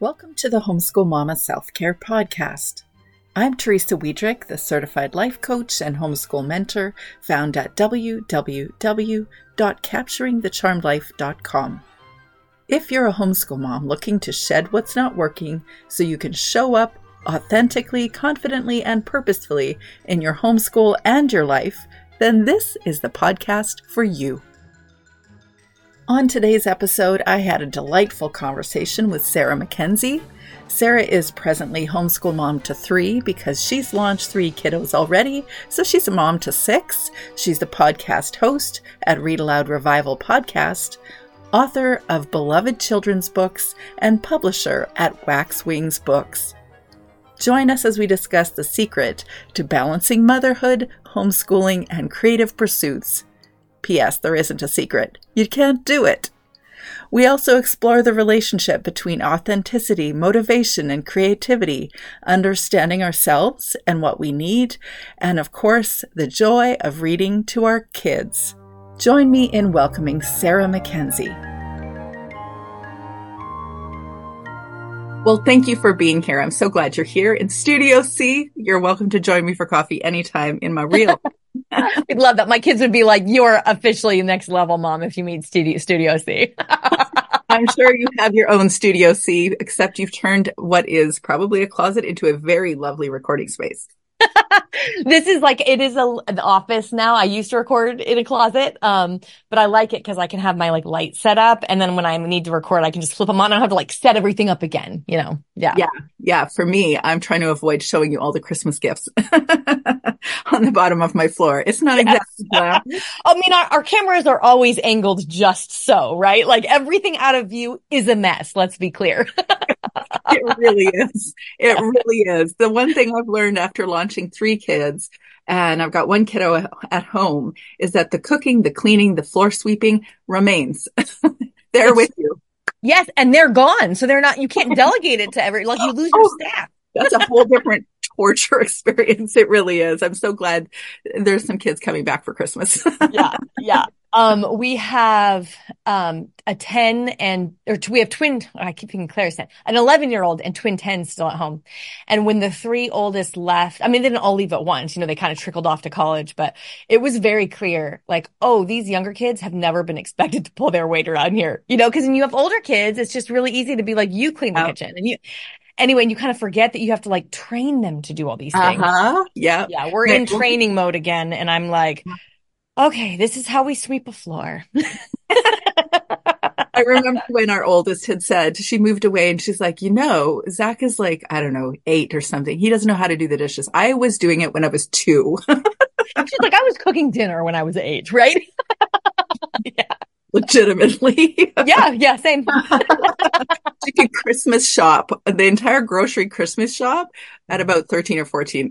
Welcome to the Homeschool Mama Self Care Podcast. I'm Teresa Wiedrich, the certified life coach and homeschool mentor found at www.capturingthecharmedlife.com. If you're a homeschool mom looking to shed what's not working so you can show up authentically, confidently, and purposefully in your homeschool and your life, then this is the podcast for you. On today's episode, I had a delightful conversation with Sarah Mackenzie. Sarah is presently homeschool mom to three because she's launched three kiddos already, so she's a mom to six. She's the podcast host at Read Aloud Revival Podcast, author of beloved children's books, and publisher at Wax Wings Books. Join us as we discuss the secret to balancing motherhood, homeschooling, and creative pursuits. P.S. There isn't a secret. You can't do it. We also explore the relationship between authenticity, motivation, and creativity, understanding ourselves and what we need, and of course, the joy of reading to our kids. Join me in welcoming Sarah Mackenzie. Well, thank you for being here. I'm so glad you're here in Studio C. You're welcome to join me for coffee anytime in my real. I'd love that. My kids would be like, "You're officially next level, mom." If you meet Studio Studio C. I'm sure you have your own Studio C, except you've turned what is probably a closet into a very lovely recording space. this is like it is a an office now. I used to record in a closet, um, but I like it because I can have my like light set up, and then when I need to record, I can just flip them on. I don't have to like set everything up again. You know? Yeah, yeah, yeah. For me, I'm trying to avoid showing you all the Christmas gifts on the bottom of my floor. It's not yes. exactly. I mean, our, our cameras are always angled just so, right? Like everything out of view is a mess. Let's be clear. it really is. It really is. The one thing I've learned after launching three kids and I've got one kiddo at home is that the cooking, the cleaning, the floor sweeping remains. they're it's, with you. Yes. And they're gone. So they're not, you can't delegate it to every, like you lose your oh, staff. That's a whole different torture experience. It really is. I'm so glad there's some kids coming back for Christmas. yeah. Yeah. Um, we have, um, a 10 and, or we have twin, I keep thinking Claire's 10, an 11 year old and twin 10 still at home. And when the three oldest left, I mean, they didn't all leave at once, you know, they kind of trickled off to college, but it was very clear, like, oh, these younger kids have never been expected to pull their weight around here, you know, cause when you have older kids, it's just really easy to be like, you clean the kitchen and you, anyway, and you kind of forget that you have to like train them to do all these things. Uh-huh. Yeah. Yeah. We're in training mode again. And I'm like, okay, this is how we sweep a floor. I remember when our oldest had said she moved away and she's like, you know, Zach is like, I don't know, eight or something. He doesn't know how to do the dishes. I was doing it when I was two. she's like, I was cooking dinner when I was eight, right? yeah legitimately. yeah, yeah, same. you can Christmas shop the entire grocery Christmas shop at about 13 or 14.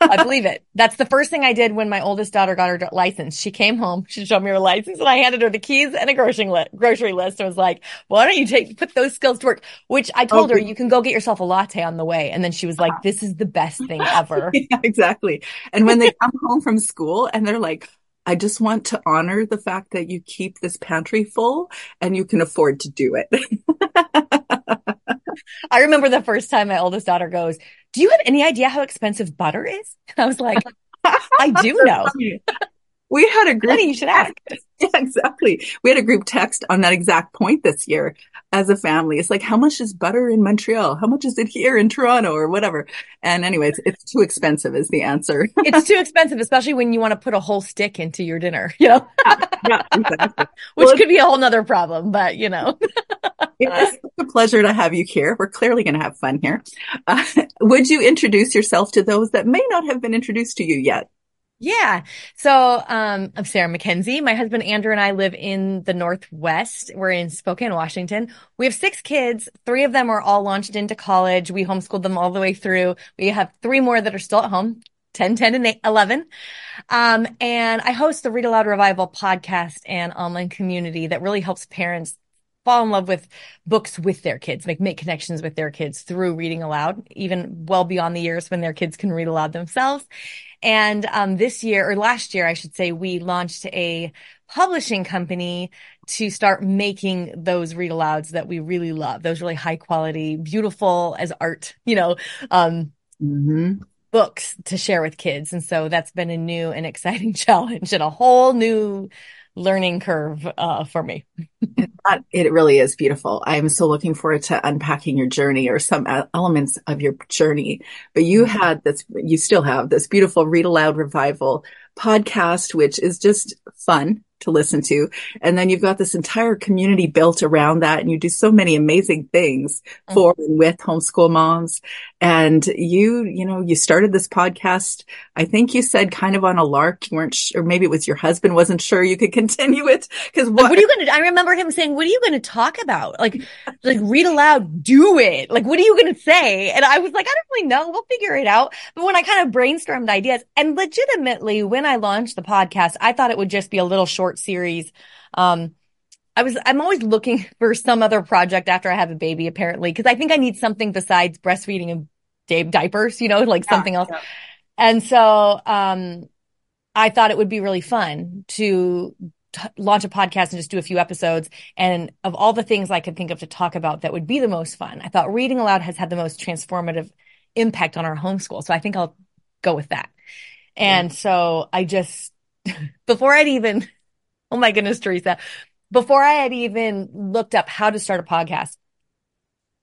I believe it. That's the first thing I did when my oldest daughter got her license. She came home, she showed me her license and I handed her the keys and a grocery list, grocery list. I was like, why don't you take, put those skills to work? Which I told her, you can go get yourself a latte on the way. And then she was like, ah. this is the best thing ever. yeah, exactly. And when they come home from school and they're like, I just want to honor the fact that you keep this pantry full and you can afford to do it. I remember the first time my oldest daughter goes, Do you have any idea how expensive butter is? I was like, I do know. We had a group. Funny, you should ask. Yeah, exactly. We had a group text on that exact point this year as a family. It's like, how much is butter in Montreal? How much is it here in Toronto or whatever? And anyways, it's too expensive is the answer. it's too expensive, especially when you want to put a whole stick into your dinner, you know? yeah, exactly. Which well, could be a whole nother problem, but you know. it's a pleasure to have you here. We're clearly going to have fun here. Uh, would you introduce yourself to those that may not have been introduced to you yet? Yeah. So, um, I'm Sarah Mackenzie. My husband Andrew and I live in the Northwest. We're in Spokane, Washington. We have six kids. Three of them are all launched into college. We homeschooled them all the way through. We have three more that are still at home. 10, 10, and 8, 11. Um, and I host the Read Aloud Revival podcast and online community that really helps parents fall in love with books with their kids, make make connections with their kids through reading aloud, even well beyond the years when their kids can read aloud themselves. And um, this year or last year, I should say, we launched a publishing company to start making those read alouds that we really love, those really high quality, beautiful as art, you know, um, mm-hmm. books to share with kids. And so that's been a new and exciting challenge and a whole new learning curve uh, for me. it really is beautiful. I'm so looking forward to unpacking your journey or some elements of your journey. But you mm-hmm. had this, you still have this beautiful Read Aloud Revival podcast, which is just fun to listen to. And then you've got this entire community built around that and you do so many amazing things mm-hmm. for and with homeschool moms. And you, you know, you started this podcast. I think you said kind of on a lark. You weren't sure, or maybe it was your husband wasn't sure you could continue it. Cause what, what are you going to, I remember him saying, what are you going to talk about? Like, like read aloud, do it. Like, what are you going to say? And I was like, I don't really know. We'll figure it out. But when I kind of brainstormed ideas and legitimately when I launched the podcast, I thought it would just be a little short short series. Um, I was, I'm always looking for some other project after I have a baby, apparently, because I think I need something besides breastfeeding and diapers, you know, like yeah, something else. Yeah. And so, um, I thought it would be really fun to t- launch a podcast and just do a few episodes. And of all the things I could think of to talk about that would be the most fun, I thought reading aloud has had the most transformative impact on our homeschool. So I think I'll go with that. And yeah. so I just, before I'd even Oh my goodness, Teresa. Before I had even looked up how to start a podcast,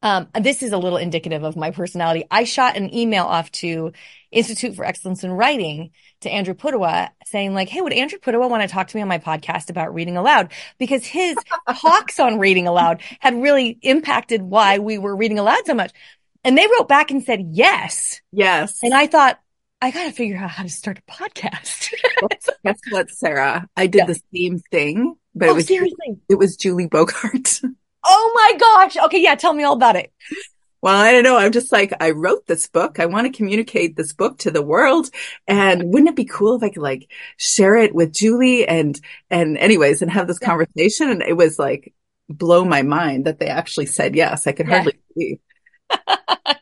um, this is a little indicative of my personality. I shot an email off to Institute for Excellence in Writing to Andrew Pudewa saying like, Hey, would Andrew Pudewa want to talk to me on my podcast about reading aloud? Because his talks on reading aloud had really impacted why we were reading aloud so much. And they wrote back and said, yes. Yes. And I thought, I got to figure out how to start a podcast. Guess what, Sarah? I did yeah. the same thing, but oh, it was seriously. It was Julie Bogart. oh my gosh! Okay, yeah, tell me all about it. Well, I don't know. I'm just like, I wrote this book. I want to communicate this book to the world. And wouldn't it be cool if I could like share it with Julie and, and anyways, and have this yeah. conversation? And it was like, blow my mind that they actually said yes. I could yeah. hardly believe.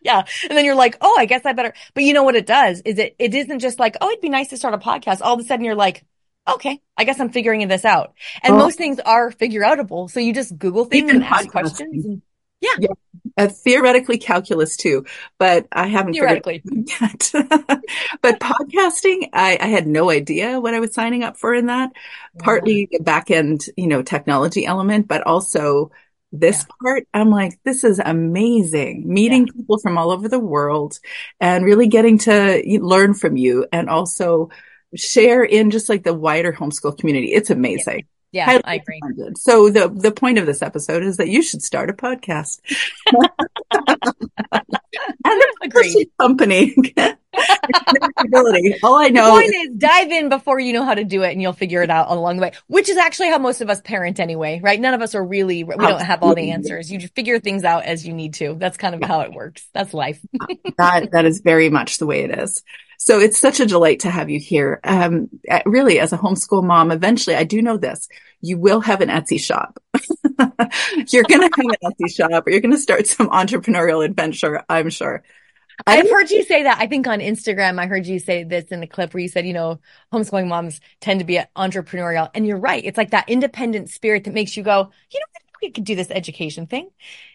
yeah. And then you're like, oh, I guess I better. But you know what it does is it, it isn't just like, oh, it'd be nice to start a podcast. All of a sudden you're like, okay, I guess I'm figuring this out. And oh. most things are figure outable. So you just Google things and ask questions. And, yeah. yeah. Uh, theoretically calculus too, but I haven't theoretically yet. but podcasting, I, I, had no idea what I was signing up for in that. Partly the back end, you know, technology element, but also this yeah. part, I'm like, this is amazing. Meeting yeah. people from all over the world and really getting to learn from you and also share in just like the wider homeschool community. It's amazing. Yeah, yeah I agree. So the the point of this episode is that you should start a podcast. and a company. All I know. The point is dive in before you know how to do it and you'll figure it out along the way, which is actually how most of us parent anyway, right? None of us are really, we don't have all the answers. You just figure things out as you need to. That's kind of how it works. That's life. that, that is very much the way it is. So it's such a delight to have you here. Um, really, as a homeschool mom, eventually, I do know this: you will have an Etsy shop. you're going to have an Etsy shop, or you're going to start some entrepreneurial adventure. I'm sure. I've heard you say that. I think on Instagram, I heard you say this in the clip where you said, you know, homeschooling moms tend to be entrepreneurial. And you're right. It's like that independent spirit that makes you go, you know, I think we could do this education thing.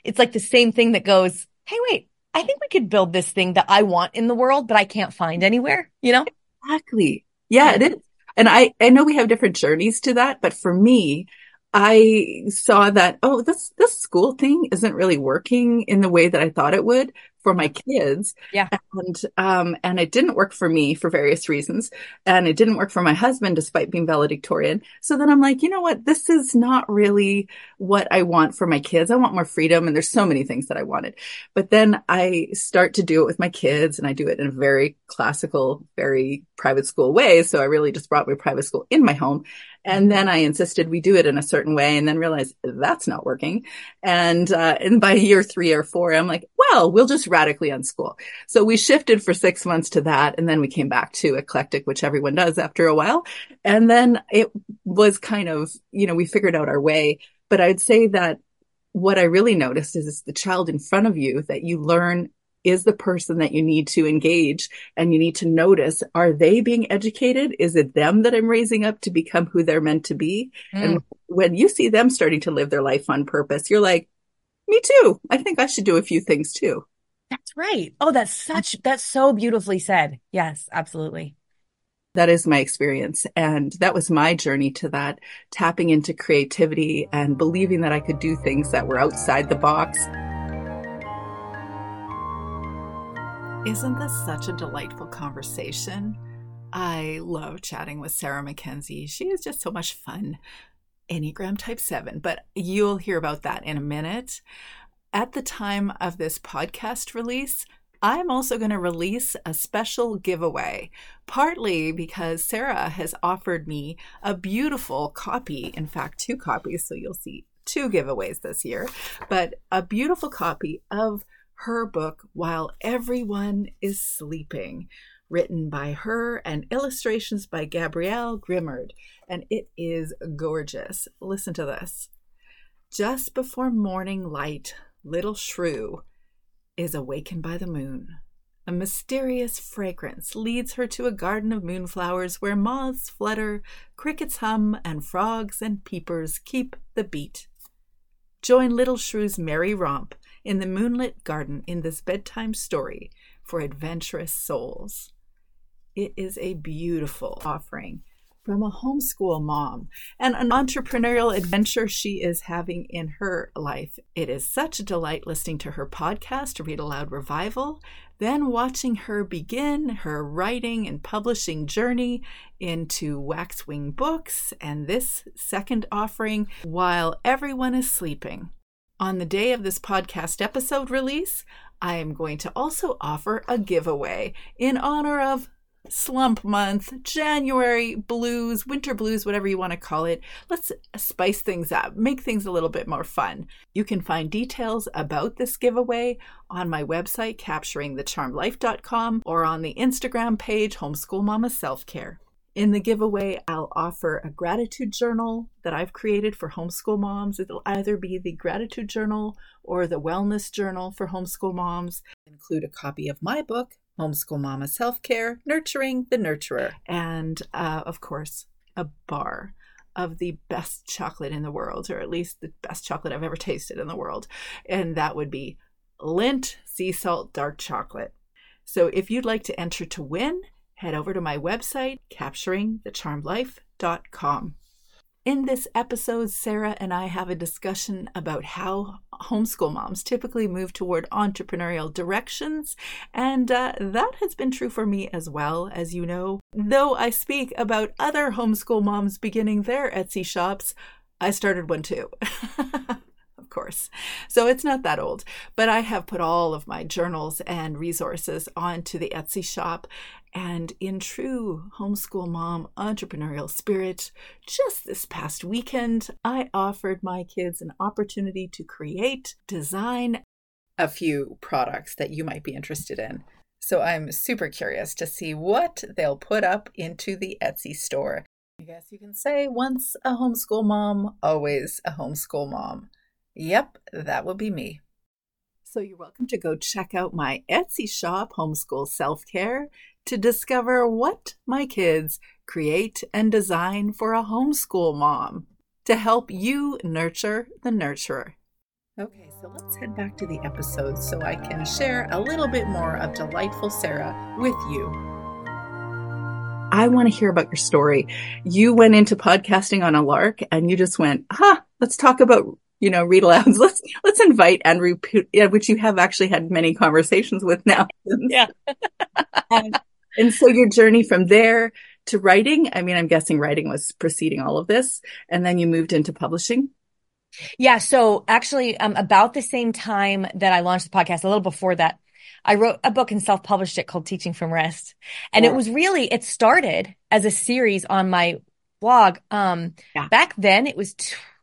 It's like the same thing that goes, Hey, wait, I think we could build this thing that I want in the world, but I can't find anywhere, you know? Exactly. Yeah, it is. And I, I know we have different journeys to that, but for me, I saw that, oh, this, this school thing isn't really working in the way that I thought it would for my kids. Yeah. And, um, and it didn't work for me for various reasons. And it didn't work for my husband despite being valedictorian. So then I'm like, you know what? This is not really what I want for my kids. I want more freedom. And there's so many things that I wanted. But then I start to do it with my kids and I do it in a very classical, very private school way. So I really just brought my private school in my home. And then I insisted we do it in a certain way and then realized that's not working. And, uh, and by year three or four, I'm like, well, we'll just radically unschool. So we shifted for six months to that. And then we came back to eclectic, which everyone does after a while. And then it was kind of, you know, we figured out our way. But I'd say that what I really noticed is it's the child in front of you that you learn is the person that you need to engage and you need to notice are they being educated? Is it them that i'm raising up to become who they're meant to be? Mm. and when you see them starting to live their life on purpose you're like me too. I think i should do a few things too. That's right. Oh that's such that's so beautifully said. Yes absolutely. That is my experience. And that was my journey to that, tapping into creativity and believing that I could do things that were outside the box. Isn't this such a delightful conversation? I love chatting with Sarah Mackenzie. She is just so much fun. Enneagram Type 7, but you'll hear about that in a minute. At the time of this podcast release, I'm also going to release a special giveaway, partly because Sarah has offered me a beautiful copy, in fact, two copies, so you'll see two giveaways this year, but a beautiful copy of her book, While Everyone is Sleeping, written by her and illustrations by Gabrielle Grimard. And it is gorgeous. Listen to this. Just before morning light, little shrew is awakened by the moon. A mysterious fragrance leads her to a garden of moonflowers where moths flutter, crickets hum, and frogs and peepers keep the beat. Join Little Shrew's merry romp in the moonlit garden in this bedtime story for adventurous souls. It is a beautiful offering from a homeschool mom and an entrepreneurial adventure she is having in her life. It is such a delight listening to her podcast, Read Aloud Revival, then watching her begin her writing and publishing journey into Waxwing Books and this second offering while everyone is sleeping. On the day of this podcast episode release, I am going to also offer a giveaway in honor of slump month, January blues, winter blues, whatever you want to call it. Let's spice things up, make things a little bit more fun. You can find details about this giveaway on my website, capturingthecharmedlife.com, or on the Instagram page, Homeschool Mama Self Care. In the giveaway, I'll offer a gratitude journal that I've created for homeschool moms. It'll either be the gratitude journal or the wellness journal for homeschool moms. Include a copy of my book, Homeschool Mama Self Care, Nurturing the Nurturer, and uh, of course, a bar of the best chocolate in the world, or at least the best chocolate I've ever tasted in the world. And that would be Lindt Sea Salt Dark Chocolate. So if you'd like to enter to win, head over to my website, capturingthecharmedlife.com. In this episode, Sarah and I have a discussion about how homeschool moms typically move toward entrepreneurial directions, and uh, that has been true for me as well, as you know. Though I speak about other homeschool moms beginning their Etsy shops, I started one too. of course. So it's not that old, but I have put all of my journals and resources onto the Etsy shop. And in true homeschool mom entrepreneurial spirit, just this past weekend, I offered my kids an opportunity to create, design a few products that you might be interested in. So I'm super curious to see what they'll put up into the Etsy store. I guess you can say once a homeschool mom, always a homeschool mom. Yep, that would be me. So you're welcome to go check out my Etsy shop, Homeschool Self Care, to discover what my kids create and design for a homeschool mom to help you nurture the nurturer. Okay, so let's head back to the episode so I can share a little bit more of delightful Sarah with you. I want to hear about your story. You went into podcasting on a lark and you just went, huh, let's talk about you know, read alouds. Let's let's invite Andrew, which you have actually had many conversations with now. Yeah. and, and so your journey from there to writing, I mean, I'm guessing writing was preceding all of this, and then you moved into publishing. Yeah. So actually, um, about the same time that I launched the podcast, a little before that, I wrote a book and self-published it called Teaching from Rest. And yeah. it was really, it started as a series on my blog. Um, yeah. back then it was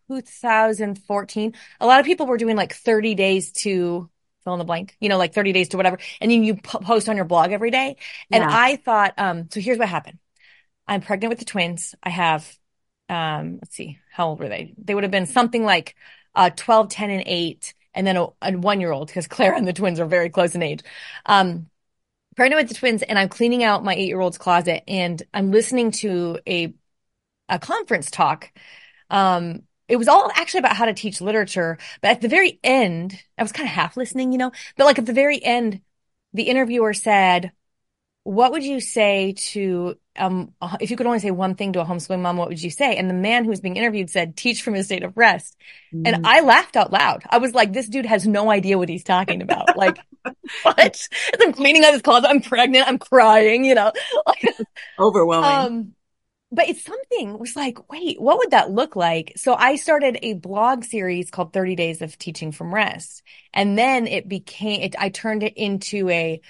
2014. A lot of people were doing like 30 days to fill in the blank, you know, like 30 days to whatever. And then you post on your blog every day. And yeah. I thought, um, so here's what happened. I'm pregnant with the twins. I have, um, let's see, how old were they? They would have been something like, uh, 12, 10 and eight. and then a, a one year old because Claire and the twins are very close in age. Um, pregnant with the twins, and I'm cleaning out my eight year old's closet, and I'm listening to a a conference talk. Um, it was all actually about how to teach literature, but at the very end, I was kind of half listening, you know, but like at the very end, the interviewer said, what would you say to um if you could only say one thing to a homeschooling mom what would you say? And the man who was being interviewed said teach from a state of rest. Mm. and i laughed out loud. I was like this dude has no idea what he's talking about. Like what? As i'm cleaning out his closet. I'm pregnant. I'm crying you know? Like, overwhelming. Um but it's something was like wait what would that look like so i started a blog series called 30 days of teaching from rest and then it became it, i turned it into a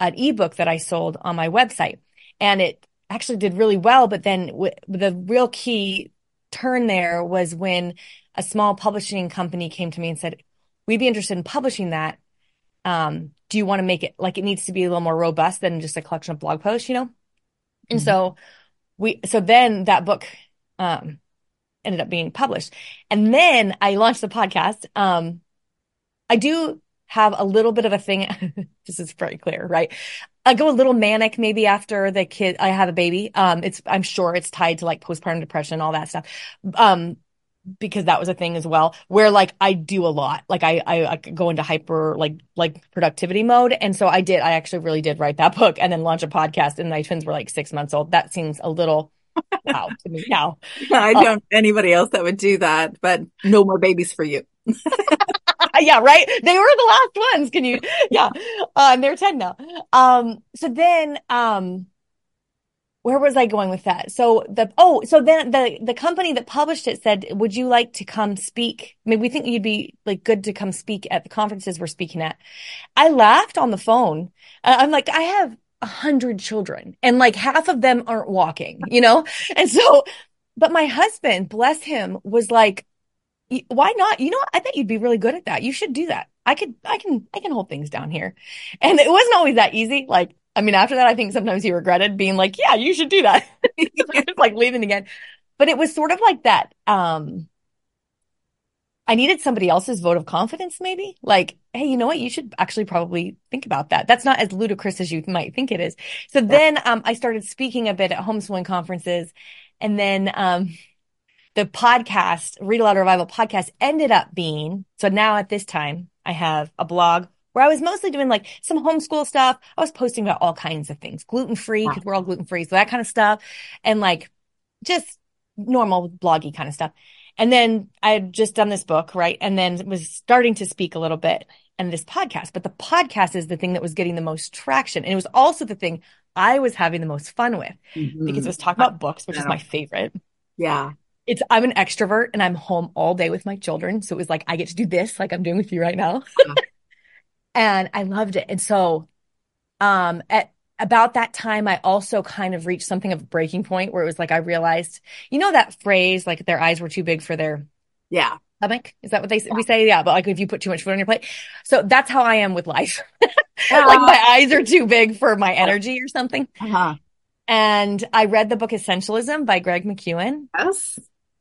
an ebook that I sold on my website. And it actually did really well. But then w- the real key turn there was when a small publishing company came to me and said, we'd be interested in publishing that. Um, do you want to make it like it needs to be a little more robust than just a collection of blog posts, you know? And mm-hmm. so we, so then that book, um, ended up being published. And then I launched the podcast. Um, I do have a little bit of a thing. this is very clear, right? I go a little manic maybe after the kid, I have a baby. Um, it's, I'm sure it's tied to like postpartum depression, all that stuff. Um, because that was a thing as well, where like I do a lot, like I, I, I go into hyper like like productivity mode, and so I did. I actually really did write that book and then launch a podcast, and my twins were like six months old. That seems a little wow to me now. I don't um, anybody else that would do that, but no more babies for you. yeah, right. They were the last ones. Can you? Yeah. Uh, and they're 10 now. Um, so then, um, where was I going with that? So the, oh, so then the, the company that published it said, would you like to come speak? I mean, we think you'd be like good to come speak at the conferences we're speaking at. I laughed on the phone. I'm like, I have a hundred children and like half of them aren't walking, you know? And so, but my husband, bless him, was like, why not? You know, I bet you'd be really good at that. You should do that. I could, I can, I can hold things down here. And it wasn't always that easy. Like, I mean, after that, I think sometimes he regretted being like, yeah, you should do that. like leaving again. But it was sort of like that. Um, I needed somebody else's vote of confidence, maybe like, Hey, you know what? You should actually probably think about that. That's not as ludicrous as you might think it is. So then, um, I started speaking a bit at homeschooling conferences and then, um, the podcast, Read Aloud Revival podcast ended up being, so now at this time, I have a blog where I was mostly doing like some homeschool stuff. I was posting about all kinds of things, gluten free, because we're all gluten free. So that kind of stuff. And like just normal bloggy kind of stuff. And then I had just done this book, right? And then was starting to speak a little bit and this podcast, but the podcast is the thing that was getting the most traction. And it was also the thing I was having the most fun with mm-hmm. because it was talking about books, which is my favorite. Yeah it's I'm an extrovert and I'm home all day with my children. So it was like I get to do this like I'm doing with you right now. and I loved it. And so um at about that time I also kind of reached something of a breaking point where it was like I realized, you know that phrase like their eyes were too big for their yeah stomach. Is that what they yeah. we say? Yeah, but like if you put too much food on your plate. So that's how I am with life. uh-huh. like my eyes are too big for my energy or something. Uh-huh. And I read the book Essentialism by Greg McKeown. Yes.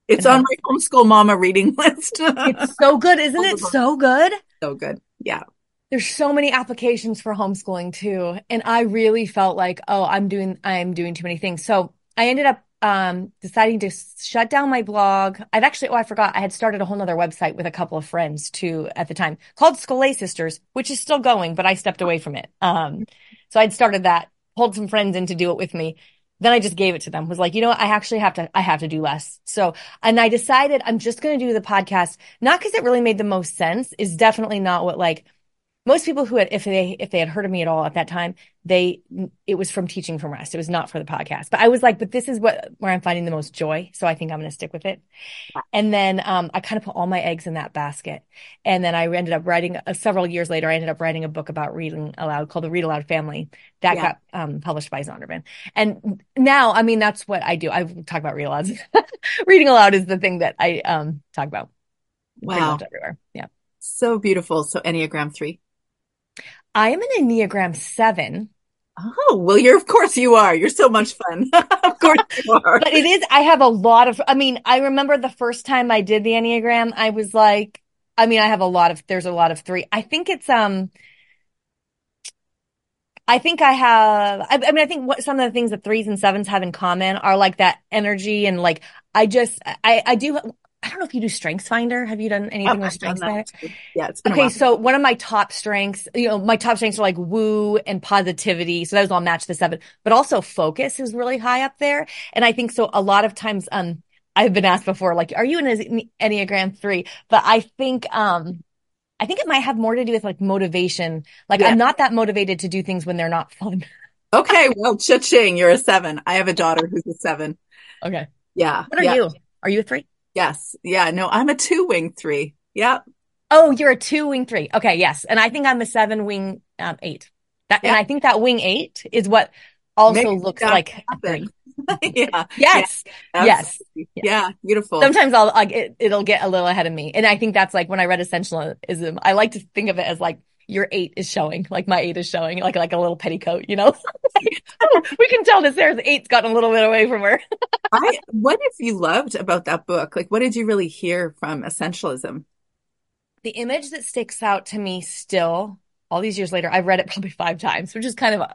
It's on my homeschool mama reading list. it's so good, isn't it? So good. So good. Yeah. There's so many applications for homeschooling too. And I really felt like, oh, I'm doing, I'm doing too many things. So I ended up um, deciding to shut down my blog. I'd actually, oh, I forgot. I had started a whole nother website with a couple of friends too at the time called Scholé Sisters, which is still going, but I stepped away from it. Um, so I'd started that, pulled some friends in to do it with me then I just gave it to them. Was like, you know what? I actually have to, I have to do less. So, and I decided I'm just going to do the podcast, not because it really made the most sense is definitely not what like most people who had, if they, if they had heard of me at all at that time, they, it was from teaching from rest. It was not for the podcast, but I was like, but this is what, where I'm finding the most joy. So I think I'm going to stick with it. And then, um, I kind of put all my eggs in that basket. And then I ended up writing uh, several years later, I ended up writing a book about reading aloud called the Read Aloud Family that yeah. got, um, published by Zondervan. And now, I mean, that's what I do. I talk about read aloud. reading aloud is the thing that I, um, talk about. Wow. everywhere. Yeah. So beautiful. So Enneagram three. I am an Enneagram seven. Oh, well, you're, of course you are. You're so much fun. of course you are. but it is, I have a lot of, I mean, I remember the first time I did the Enneagram, I was like, I mean, I have a lot of, there's a lot of three. I think it's, um, I think I have, I, I mean, I think what some of the things that threes and sevens have in common are like that energy and like, I just, I, I do, I don't know if you do Strengths Finder. Have you done anything Oh, with Strengths Finder? Yeah, it's been a Okay, so one of my top strengths, you know, my top strengths are like woo and positivity. So those all match the seven, but also focus is really high up there. And I think so a lot of times, um, I've been asked before, like, are you an Enneagram three? But I think, um, I think it might have more to do with like motivation. Like Yeah. I'm not that motivated to do things when they're not fun. Okay, well, cha-ching, you're a seven. I have a daughter who's a seven. Okay. Yeah. What are yeah, you? Are you a three? Yes. Yeah. No, I'm a two wing three. Yeah. Oh, you're a two wing three. Okay. Yes. And I think I'm a seven wing, um, eight. That, and I think that wing eight is what also Makes looks like a happen. yeah. Yes. Yes. Yeah. Beautiful. Sometimes I'll, like, it, it'll get a little ahead of me. And I think that's like when I read essentialism, I like to think of it as like your eight is showing, like my eight is showing, like, like a little petticoat, you know? Oh, we can tell that Sarah's eight's gotten a little bit away from her. I, what have you loved about that book? Like, what did you really hear from essentialism? The image that sticks out to me still, all these years later, I've read it probably five times, which is kind of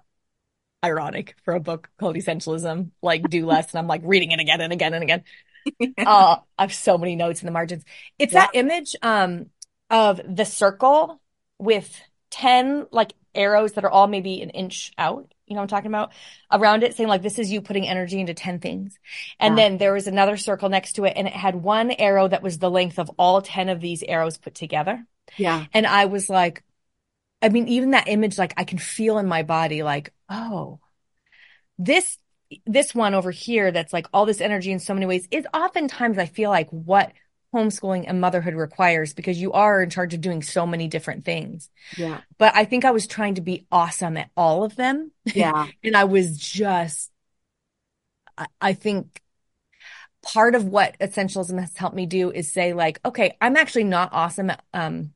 ironic for a book called Essentialism, like do less. And I'm like reading it again and again and again. Uh, I have so many notes in the margins. It's Yeah. that image, um, of the circle with 10 like arrows that are all maybe an inch out. You know what I'm talking about? Around it saying like, this is you putting energy into 10 things. And Yeah. then there was another circle next to it and it had one arrow that was the length of all 10 of these arrows put together. Yeah. And I was like, I mean, even that image, like I can feel in my body, like, oh, this, this one over here that's like all this energy in so many ways is oftentimes I feel like what homeschooling and motherhood requires because you are in charge of doing so many different things. Yeah. But I think I was trying to be awesome at all of them. Yeah. And I was just, I, I think part of what essentialism has helped me do is say like, okay, I'm actually not awesome at, um,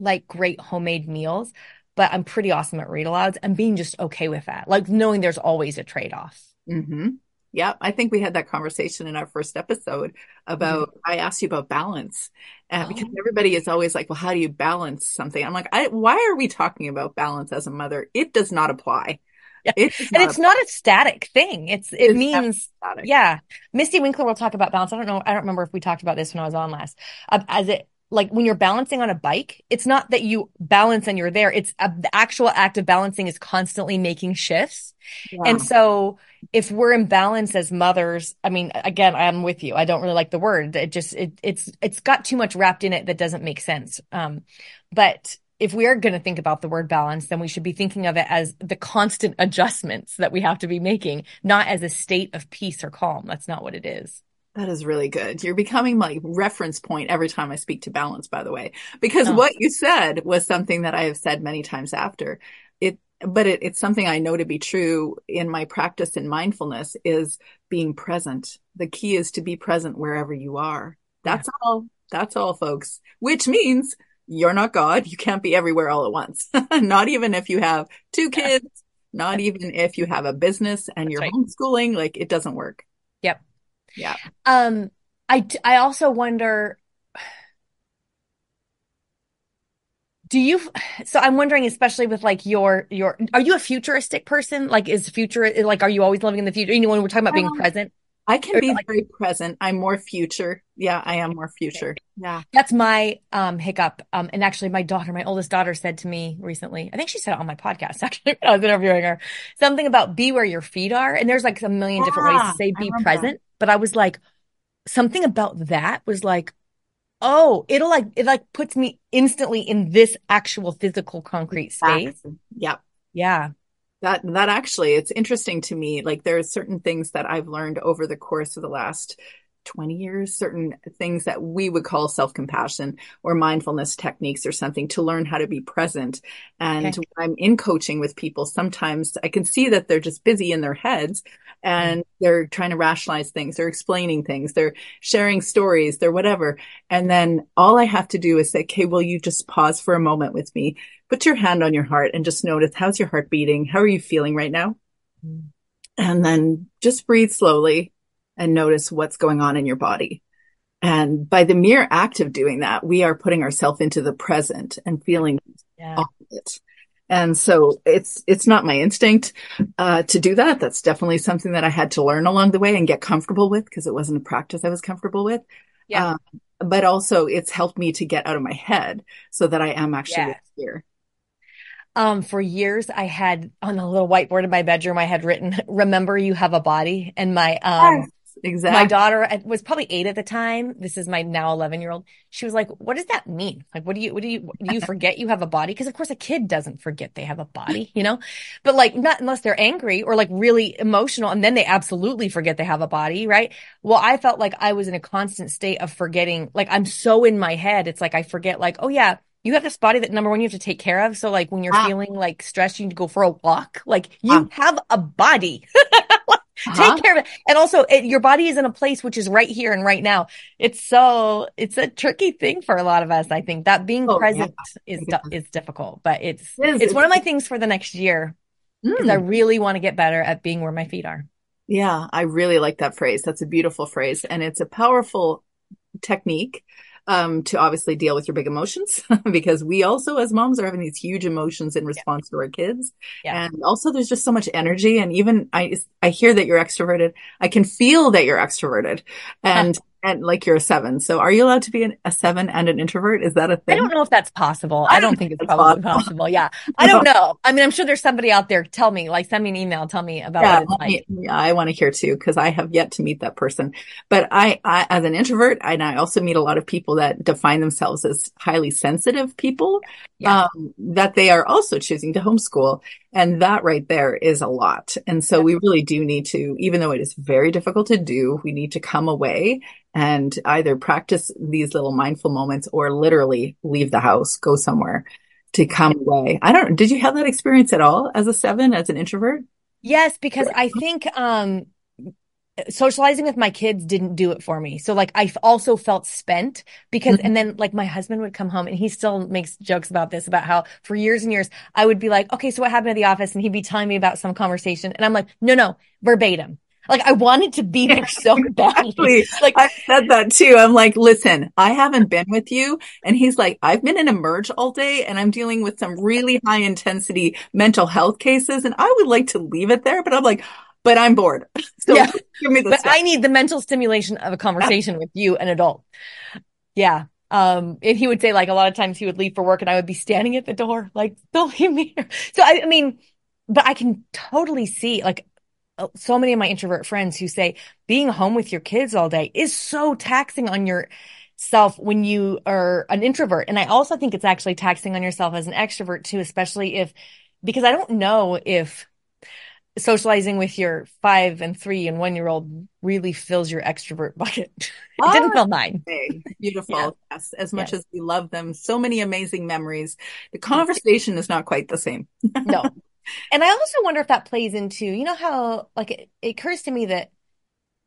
like great homemade meals, but I'm pretty awesome at read alouds and being just okay with that. Like knowing there's always a trade off. hmm Yeah, I think we had that conversation in our first episode about, I asked you about balance. Uh, because Oh. everybody is always like, well, how do you balance something? I'm like, I, why are we talking about balance as a mother? It does not apply. Yeah. It And not it's not a static thing. It's, it It's means, yeah. Mystie Winckler will talk about balance. I don't know. I don't remember if we talked about this when I was on last. Uh, as it, like when you're balancing on a bike, it's not that you balance and you're there. It's a, the actual act of balancing is constantly making shifts. Yeah. And so if we're in balance as mothers, I mean, again, I'm with you. I don't really like the word. It just, it, it's, it's got too much wrapped in it that doesn't make sense. Um, but if we are going to think about the word balance, then we should be thinking of it as the constant adjustments that we have to be making, not as a state of peace or calm. That's not what it is. That is really good. You're becoming my reference point every time I speak to balance, by the way, because Oh. what you said was something that I have said many times after it, but it, it's something I know to be true in my practice in mindfulness is being present. The key is to be present wherever you are. That's all. That's all, folks, which means you're not God. You can't be everywhere all at once. not even if you have two kids, not even if you have a business and That's you're right. homeschooling, like it doesn't work. Yep. Yeah. Um, I, I also wonder, do you, so I'm wondering, especially with like your, your, are you a futuristic person? Like is future, like, are you always living in the future? You know, when we're talking about being Um, present, I can Or be like- very present. I'm more future. Yeah, I am more future. Yeah. that's my, um, hiccup. Um, and actually my daughter, my oldest daughter said to me recently, I think she said it on my podcast, actually, I was interviewing her, something about be where your feet are. And there's like a million different ways to say be present. But I was like, something about that was like, oh, it'll like, it like puts me instantly in this actual physical concrete space. Exactly. Yep. Yeah. That that actually it's interesting to me. Like there are certain things that I've learned over the course of the last 20 years, certain things that we would call self-compassion or mindfulness techniques or something to learn how to be present. And Okay. when I'm in coaching with people, sometimes I can see that they're just busy in their heads and they're trying to rationalize things, they're explaining things, they're sharing stories, they're whatever. And then all I have to do is say, okay, will you just pause for a moment with me? Put your hand on your heart and just notice how's your heart beating? How are you feeling right now? Mm. And then just breathe slowly and notice what's going on in your body. And by the mere act of doing that, we are putting ourselves into the present and feeling Yeah. all of it. And so it's, it's not my instinct, uh, to do that. That's definitely something that I had to learn along the way and get comfortable with because it wasn't a practice I was comfortable with. Yeah. Um, but also it's helped me to get out of my head so that I am actually Yes. here. Um, for years I had on a little whiteboard in my bedroom, I had written, remember you have a body. And my, um, exactly. my daughter was probably eight at the time. This is my now 11 year old. She was like, what does that mean? Like, what do you, what do you, do you forget you have a body? Cause of course a kid doesn't forget they have a body, you know, but like not unless they're angry or like really emotional. And then they absolutely forget they have a body. Right. Well, I felt like I was in a constant state of forgetting. Like I'm so in my head. It's like I forget like, oh yeah, you have this body that number one, you have to take care of. So like when you're Ah. feeling like stressed, you need to go for a walk. Like you Ah. have a body. Uh-huh. Take care of it. And also it, your body is in a place which is right here and right now. It's so, it's a tricky thing for a lot of us. I think that being Oh, present is, Yeah. du- is difficult, but it's, It is. it's one of my things for the next year because Mm. I really want to get better at being where my feet are. Yeah, I really like that phrase. That's a beautiful phrase and it's a powerful technique um to obviously deal with your big emotions because we also as moms are having these huge emotions in response to our kids. Yeah. And also there's just so much energy and even I I hear that you're extroverted. I can feel that you're extroverted and and like you're a 7. So are you allowed to be an, a 7 and an introvert? Is that a thing? I don't know if that's possible. I I don't think it's probably possible. possible. Yeah. I don't know. I mean, I'm sure there's somebody out there. Tell me, like, send me an email. Tell me about Yeah, what it's like. me- yeah, I want to hear too because I have yet to meet that person. But I, I, as an introvert, and I also meet a lot of people that define themselves as highly sensitive people, Yeah. um, that they are also choosing to homeschool, and that right there is a lot. And so we really do need to, even though it is very difficult to do, we need to come away and either practice these little mindful moments or literally leave the house, go somewhere to come away. I don't. Did you have that experience at all as a seven, as an introvert? Yes, because I think um socializing with my kids didn't do it for me. So like I also felt spent because Mhm. and then like my husband would come home and he still makes jokes about this about how for years and years I would be like, "Okay, so what happened at the office?" and he'd be telling me about some conversation and I'm like, "No, no, verbatim." Like I wanted to be there so badly. Exactly. Like I said that too. I'm like, listen, I haven't been with you. And he's like, I've been in a merge all day and I'm dealing with some really high intensity mental health cases. And I would like to leave it there, but I'm like, but I'm bored. So Yeah. give me the but stuff. I need the mental stimulation of a conversation with you, an adult. Yeah. Um, and he would say like a lot of times he would leave for work and I would be standing at the door, like, don't leave me here. So I, I mean, but I can totally see like uh, so many of my introvert friends who say being home with your kids all day is so taxing on your self when you are an introvert. And I also think it's actually taxing on yourself as an extrovert too, especially if, because I don't know if socializing with your five and three and one year old really fills your extrovert bucket. it didn't Ah, fill mine. Beautiful. Yeah. Yes. As much Yes. as we love them, so many amazing memories. The conversation is not quite the same. No. And I also wonder if that plays into, you know, how like it, it occurs to me that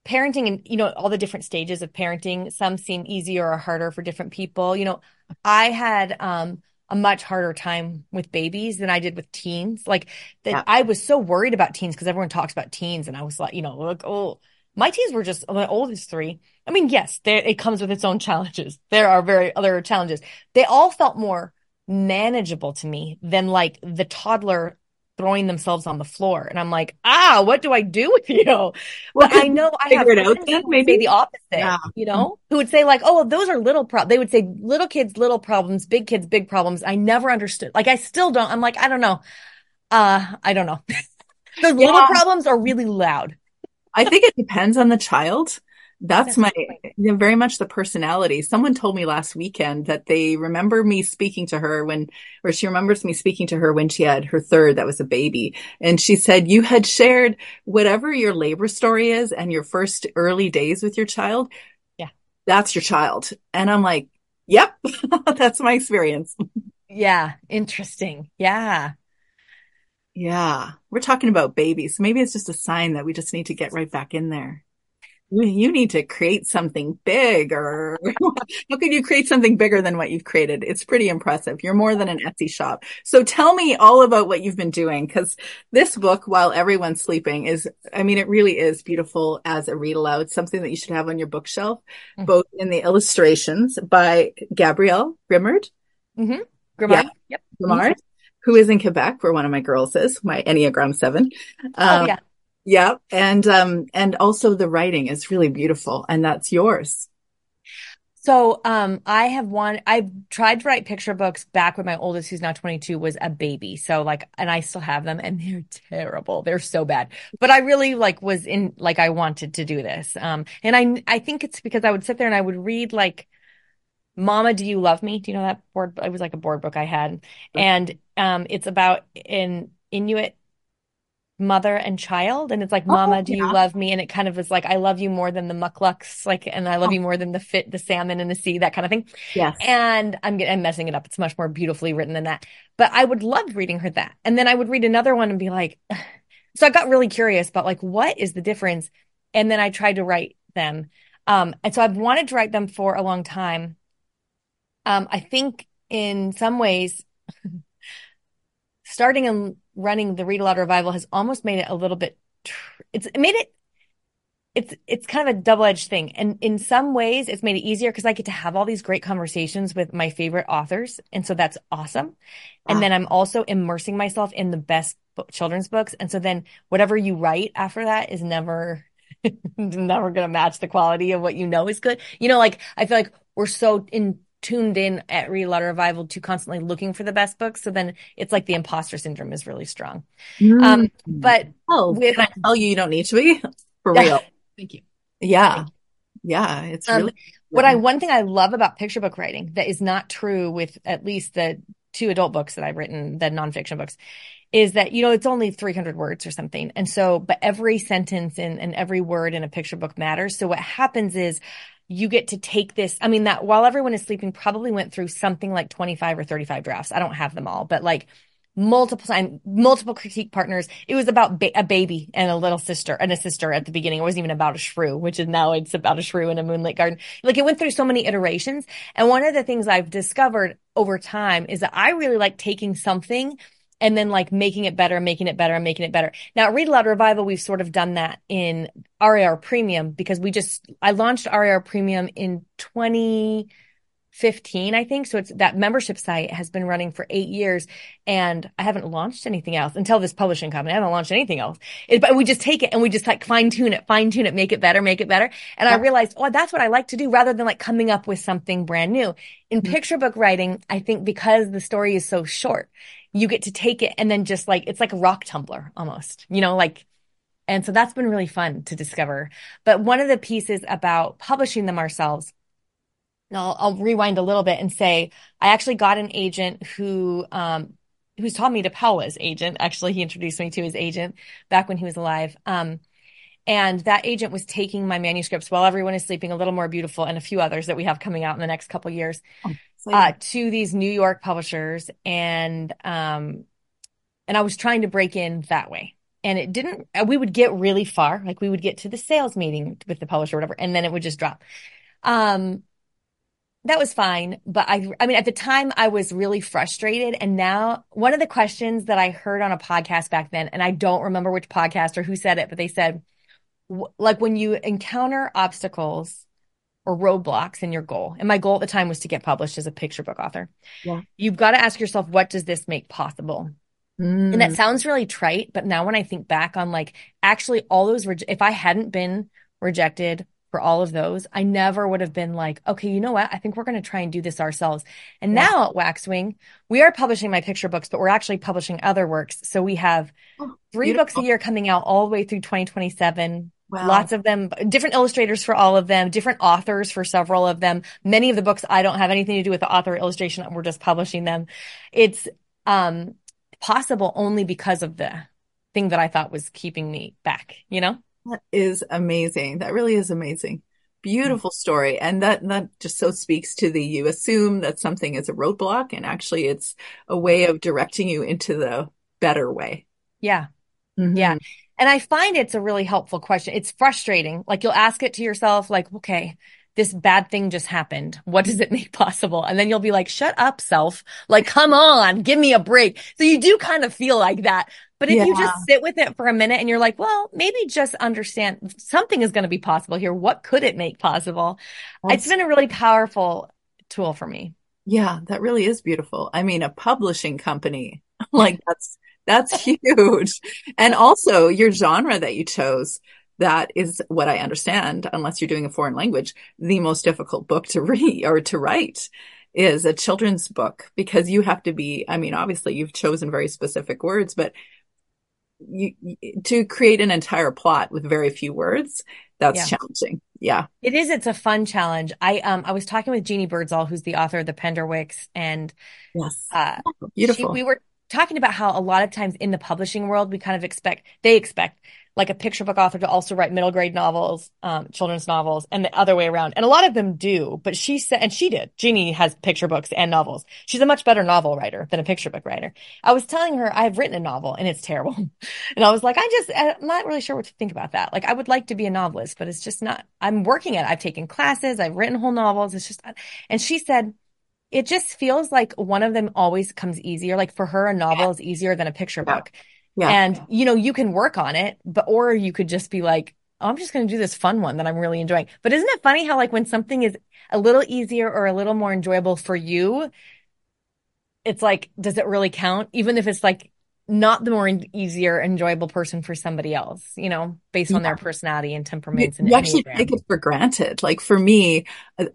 parenting and, you know, all the different stages of parenting, some seem easier or harder for different people. You know, I had, um, a much harder time with babies than I did with teens. Like that Yeah. I was so worried about teens because everyone talks about teens and I was like, you know, like, oh, my teens were just my oldest three. I mean, yes, there, it comes with its own challenges. There are very other challenges. They all felt more manageable to me than like the toddler throwing themselves on the floor. And I'm like, ah, what do I do with you? Well, But I know I have it out then, maybe? the opposite, Yeah. you know, who would say like, oh, well, those are little problems. They would say little kids, little problems, big kids, big problems. I never understood. Like, I still don't. I'm like, I don't know. Uh, I don't know. Those little problems are really loud. I think it depends on the child. That's my very much the personality. Someone told me last weekend that they remember me speaking to her when, or she remembers me speaking to her when she had her third, that was a baby. And she said, you had shared whatever your labor story is and your first early days with your child. Yeah. That's your child. And I'm like, yep, that's my experience. Yeah. Interesting. Yeah. Yeah. We're talking about babies. So maybe it's just a sign that we just need to get right back in there. You need to create something big or how can you create something bigger than what you've created? It's pretty impressive. You're more than an Etsy shop. So tell me all about what you've been doing because this book, while everyone's sleeping is, I mean, it really is beautiful as a read aloud, something that you should have on your bookshelf, mm-hmm. both in the illustrations by Gabrielle Grimard. Mm-hmm. Grimard. Yeah. Yep. Mm-hmm. who is in Quebec, where one of my girls is, my Enneagram seven. Oh, um, oh, yeah. Yeah. And, um, and also the writing is really beautiful and that's yours. So, um, I have one, I've tried to write picture books back when my oldest, who's now 22, was a baby. So like, and I still have them and they're terrible. They're so bad, but I really like was in, like, I wanted to do this. Um, and I, I think it's because I would sit there and I would read like, Mama, do you love me? Do you know that board? It was like a board book I had. And, um, it's about an Inuit mother and child and it's like mama oh, do you love me? And it kind of is like i love you more than the mukluks like and i love oh. you more than the fit the salmon and the sea that kind of thing. Yes. And i'm getting i'm messing it up. It's much more beautifully written than that. But i would love reading her that. And then i would read another one and be like so i got really curious about like what is the difference? And then i tried to write them. Um and so i've wanted to write them for a long time. Um i think in some ways starting and running the read aloud revival has almost made it a little bit tr- it's it made it it's it's kind of a double-edged thing. And in some ways it's made it easier because i get to have all these great conversations with my favorite authors. And so that's awesome. And then i'm also immersing myself in the best children's books. And so then whatever you write after that is never never going to match the quality of what you know is good. You know like i feel like we're so in tuned in at Read Aloud Revival to constantly looking for the best books. So then it's like the imposter syndrome is really strong. Mm. Um, but oh, with, can I tell you, you don't need to be for real. Thank you. Yeah. Thank you. Yeah. It's um, really, um, what I, one thing I love about picture book writing that is not true with at least the two adult books that I've written, the nonfiction books, is that, you know, it's only 300 words or something. And so, but every sentence and, and every word in a picture book matters. So what happens is you get to take this. I mean, that while everyone is sleeping, probably went through something like 25 or 35 drafts. I don't have them all, but like multiple time, multiple critique partners. It was about ba- a baby and a little sister and a sister at the beginning. It wasn't even about a shrew, which is now it's about a shrew in a moonlit garden. Like it went through so many iterations. And one of the things I've discovered over time is that I really like taking something and then like making it better, making it better, and making it better. Now, Read Aloud Revival, we've sort of done that in RAR Premium because we just, I launched RAR Premium in 2015, I think. So it's that membership site has been running for eight years and I haven't launched anything else until this publishing company. I haven't launched anything else. It, but we just take it and we just like fine tune it, fine tune it, make it better, make it better. And yeah. I realized, oh, that's what I like to do rather than like coming up with something brand new. In mm-hmm. picture book writing, I think because the story is so short, you get to take it and then just like, it's like a rock tumbler almost, you know, like, and so that's been really fun to discover. But one of the pieces about publishing them ourselves, I'll, I'll rewind a little bit and say, I actually got an agent who, um, who's Tomie dePaola's agent. Actually, he introduced me to his agent back when he was alive. Um, and that agent was taking my manuscripts while everyone is sleeping, a little more beautiful, and a few others that we have coming out in the next couple years, oh, uh, to these New York publishers, and um, and I was trying to break in that way, and it didn't. Uh, we would get really far, like we would get to the sales meeting with the publisher, or whatever, and then it would just drop. Um, that was fine, but I, I mean, at the time I was really frustrated, and now one of the questions that I heard on a podcast back then, and I don't remember which podcast or who said it, but they said like when you encounter obstacles or roadblocks in your goal, and my goal at the time was to get published as a picture book author. Yeah. You've got to ask yourself, what does this make possible? Mm. And that sounds really trite, but now when I think back on like actually all those, re- if I hadn't been rejected for all of those, I never would have been like, okay, you know what? I think we're going to try and do this ourselves. And yeah. now at Waxwing, we are publishing my picture books, but we're actually publishing other works. So we have oh, three beautiful. books a year coming out all the way through 2027. Wow. Lots of them, different illustrators for all of them, different authors for several of them. Many of the books I don't have anything to do with the author illustration. We're just publishing them. It's, um, possible only because of the thing that I thought was keeping me back, you know? That is amazing. That really is amazing. Beautiful story. And that, that just so speaks to the, you assume that something is a roadblock and actually it's a way of directing you into the better way. Yeah. Mm-hmm. Yeah. And I find it's a really helpful question. It's frustrating. Like you'll ask it to yourself, like, okay, this bad thing just happened. What does it make possible? And then you'll be like, shut up, self. Like, come on, give me a break. So you do kind of feel like that. But if yeah. you just sit with it for a minute and you're like, well, maybe just understand something is going to be possible here. What could it make possible? That's, it's been a really powerful tool for me. Yeah, that really is beautiful. I mean, a publishing company, like that's, that's huge. And also your genre that you chose that is what I understand, unless you're doing a foreign language, the most difficult book to read or to write is a children's book because you have to be, I mean, obviously you've chosen very specific words, but you, to create an entire plot with very few words, that's yeah. challenging. Yeah. It is. It's a fun challenge. I, um, I was talking with Jeanne Birdsall, who's the author of the Penderwicks and, yes, uh, beautiful. She, we were talking about how a lot of times in the publishing world, we kind of expect, they expect like a picture book author to also write middle grade novels, um, children's novels, and the other way around. And a lot of them do, but she said, and she did. Jeanne has picture books and novels. She's a much better novel writer than a picture book writer. I was telling her I've written a novel and it's terrible. and I was like, I just, I'm not really sure what to think about that. Like, I would like to be a novelist, but it's just not, I'm working at it. I've taken classes, I've written whole novels. It's just, and she said, it just feels like one of them always comes easier. Like for her, a novel is easier than a picture yeah. book. Yeah. And, you know, you can work on it, but, or you could just be like, oh, I'm just going to do this fun one that I'm really enjoying. But isn't it funny how, like, when something is a little easier or a little more enjoyable for you, it's like, does it really count? Even if it's like not the more easier, enjoyable person for somebody else, you know, based on their personality and temperaments. You, and you actually take it for granted. Like for me,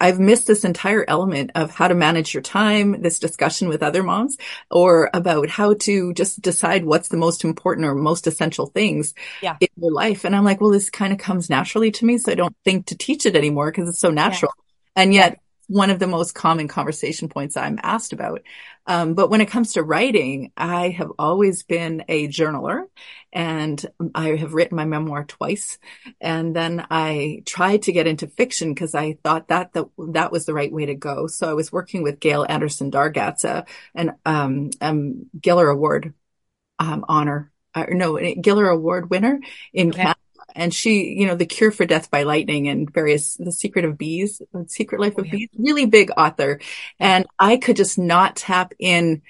I've missed this entire element of how to manage your time, this discussion with other moms, or about how to just decide what's the most important or most essential things yeah. in your life. And I'm like, well, this kind of comes naturally to me. So I don't think to teach it anymore because it's so natural. Yeah. And yet one of the most common conversation points I'm asked about. Um, but when it comes to writing, I have always been a journaler and I have written my memoir twice. And then I tried to get into fiction because I thought that, that that was the right way to go. So I was working with Gail Anderson Dargatz uh, an um, um, Giller Award um, honor uh, no, Giller Award winner in okay. Canada and she, you know, The Cure for Death by Lightning and various, The Secret of Bees, The Secret Life oh, of oh, yeah. Bees, really big author. And I could just not tap in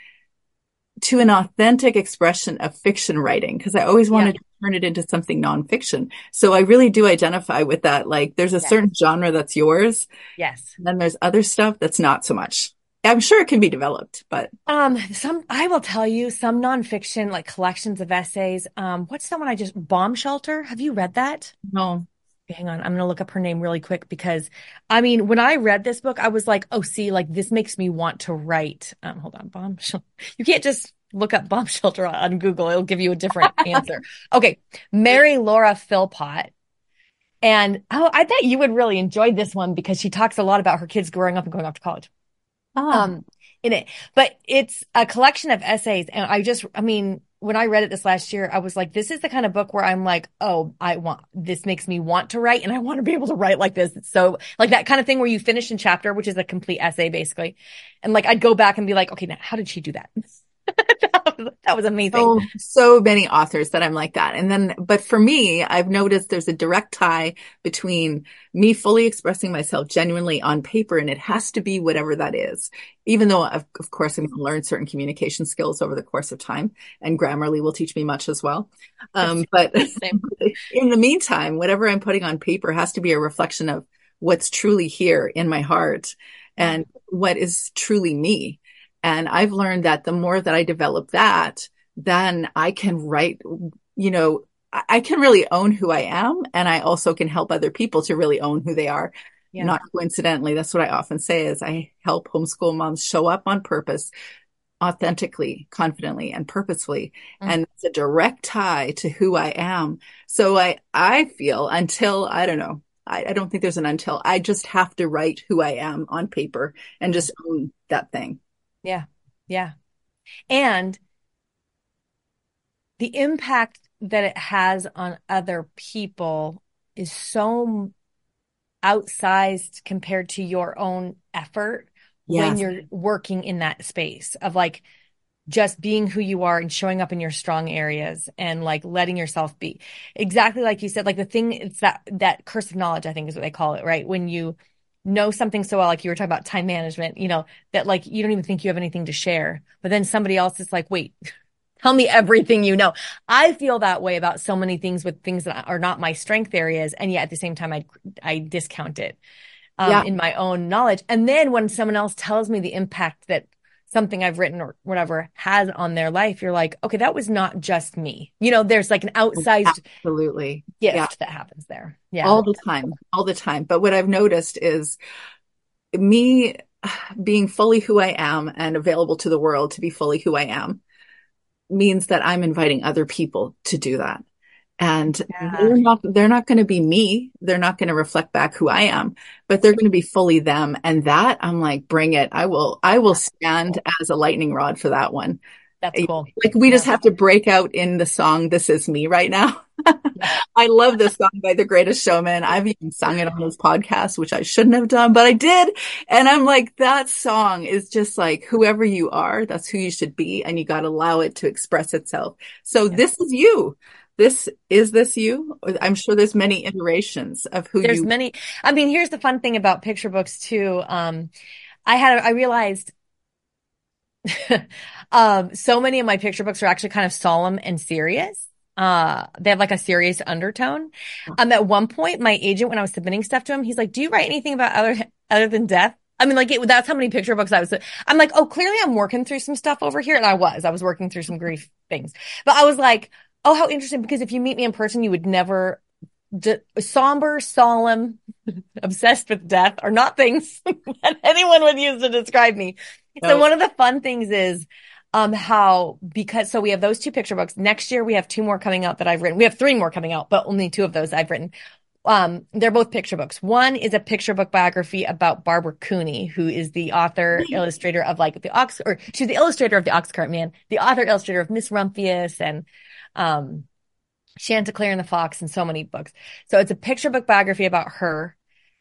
to an authentic expression of fiction writing because I always wanted yeah. to turn it into something nonfiction. So I really do identify with that. Like there's a yes. certain genre that's yours. Yes. And then there's other stuff that's not so much. I'm sure it can be developed, but um, some I will tell you some nonfiction like collections of essays. Um, what's the one I just Bomb Shelter? Have you read that? No. Hang on, I'm gonna look up her name really quick because I mean, when I read this book, I was like, oh, see, like this makes me want to write. Um, hold on, bomb shelter. You can't just look up bomb shelter on Google; it'll give you a different answer. Okay, Mary Laura Philpott. And oh, I bet you would really enjoy this one because she talks a lot about her kids growing up and going off to college ah. um, in it. But it's a collection of essays. And I just, I mean, when I read it this last year, I was like, this is the kind of book where I'm like, oh, I want, this makes me want to write and I want to be able to write like this. So like that kind of thing where you finish in chapter, which is a complete essay basically. And like, I'd go back and be like, okay, now how did she do that? that, was, that was amazing. So, so many authors that I'm like that. And then, but for me, I've noticed there's a direct tie between me fully expressing myself genuinely on paper, and it has to be whatever that is. Even though, of, of course, I'm going to learn certain communication skills over the course of time, and Grammarly will teach me much as well. Um, but in the meantime, whatever I'm putting on paper has to be a reflection of what's truly here in my heart and what is truly me. And I've learned that the more that I develop that, then I can write, you know, I can really own who I am. And I also can help other people to really own who they are. Yeah. Not coincidentally, that's what I often say is I help homeschool moms show up on purpose, authentically, confidently, and purposefully. Mm-hmm. And it's a direct tie to who I am. So I, I feel until, I don't know, I, I don't think there's an until. I just have to write who I am on paper and just own that thing. Yeah. Yeah. And the impact that it has on other people is so outsized compared to your own effort yes. when you're working in that space of like just being who you are and showing up in your strong areas and like letting yourself be exactly like you said like the thing it's that that curse of knowledge i think is what they call it right when you know something so well like you were talking about time management you know that like you don't even think you have anything to share. But then somebody else is like wait tell me everything you know. I feel that way about so many things with things that are not my strength areas and yet at the same time i i discount it um, yeah. in my own knowledge. And then when someone else tells me the impact that something I've written or whatever has on their life, you're like, okay, that was not just me. You know, there's like an outsized absolutely gift yeah. that happens there. Yeah. All the time. All the time. But what I've noticed is me being fully who I am and available to the world to be fully who I am means that I'm inviting other people to do that and yeah. they're not they're not going to be me. They're not going to reflect back who i am but they're going to be fully them. And that i'm like bring it. I will i will stand as a lightning rod for that one. That's cool. like we yeah. just have to break out in the song this is me right now. I love this song by the greatest showman. I've even sung it on this podcast which i shouldn't have done but i did. And i'm like that song is just like whoever you are that's who you should be and you got to allow it to express itself. So yeah. this is you this is this you? I'm sure there's many iterations of who there's you many. I mean here's the fun thing about picture books too. Um i had i realized um so many of my picture books are actually kind of solemn and serious. Uh they have like a serious undertone. Um at one point my agent when i was submitting stuff to him he's like do you write anything about other other than death? I mean, like it, that's how many picture books I was. I'm like, oh, clearly I'm working through some stuff over here, and I was. I was working through some grief things, but I was like, Oh, how interesting. Because if you meet me in person, you would never d- somber, solemn, obsessed with death are not things that anyone would use to describe me. So one of the fun things is, um, how, because, so we have those two picture books. Next year, we have two more coming out that I've written. We have three more coming out, but only two of those I've written. Um, they're both picture books. One is a picture book biography about Barbara Cooney, who is the author, illustrator of like the Ox, or she's the illustrator of the Oxcart Man, the author, illustrator of Miss Rumphius and um, Chanticleer and the Fox and so many books. So it's a picture book biography about her.